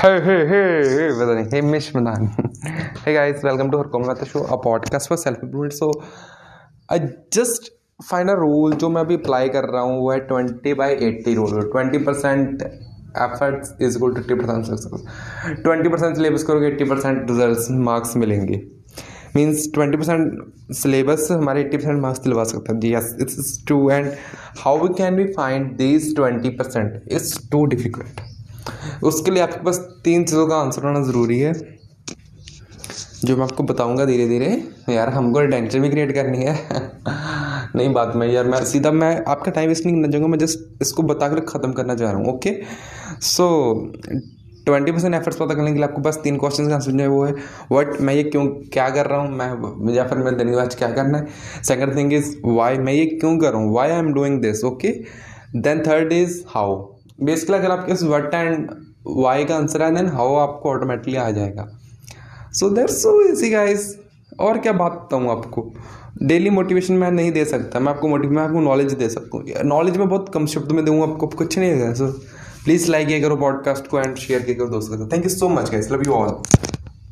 Podcast for self improvement so, I just find a जो मैं अभी अप्लाई कर रहा हूँ, वो है twenty by eighty rule twenty percent efforts is equal eighty percent twenty percent syllabus करोगे एट्टी परसेंट रिज़ल्ट मार्क्स मिलेंगे. मीन्स ट्वेंटी परसेंट सिलेबस हमारे एट्टी परसेंट मार्क्स दिलवा सकता है. Yes it's too and how we can we find this twenty percent it's too difficult उसके लिए आपके पास तीन चीज़ों का आंसर होना ज़रूरी है, जो मैं आपको बताऊँगा धीरे धीरे। यार, हमको टेंशन भी क्रिएट करनी है। नहीं, बात में यार, मैं सीधा मैं आपका टाइम वेस्ट नहीं करना चाहूँगा, मैं जस्ट इसको बता कर ख़त्म करना चाह रहा हूँ okay so twenty percent efforts पता करने के लिए आपको बस तीन क्वेश्चन का आंसर जो है वो है वट मैं ये क्यों, क्या कर रहा हूँ, मैं, या फिर मैं दिन आज क्या करना है? सेकंड थिंग इज़ वाई मैं ये क्यों कर रहा हूँ? Why I am doing this okay then third is how basically अगर आपके वट एंड वाई का आंसर है देन हाउ आपको ऑटोमेटिकली आ जाएगा। सो देर सो इजी गाइस और क्या बात बताऊँ आपको? डेली मोटिवेशन मैं नहीं दे सकता। मैं आपको मोटिव मैं आपको नॉलेज दे सकता हूँ। नॉलेज मैं बहुत कम शब्द में दूँगा, आपको कुछ नहीं देगा सो प्लीज़ लाइक किया करो पॉडकास्ट को एंड शेयर किया करो दोस्तों के साथ। Thank you so much guys love you all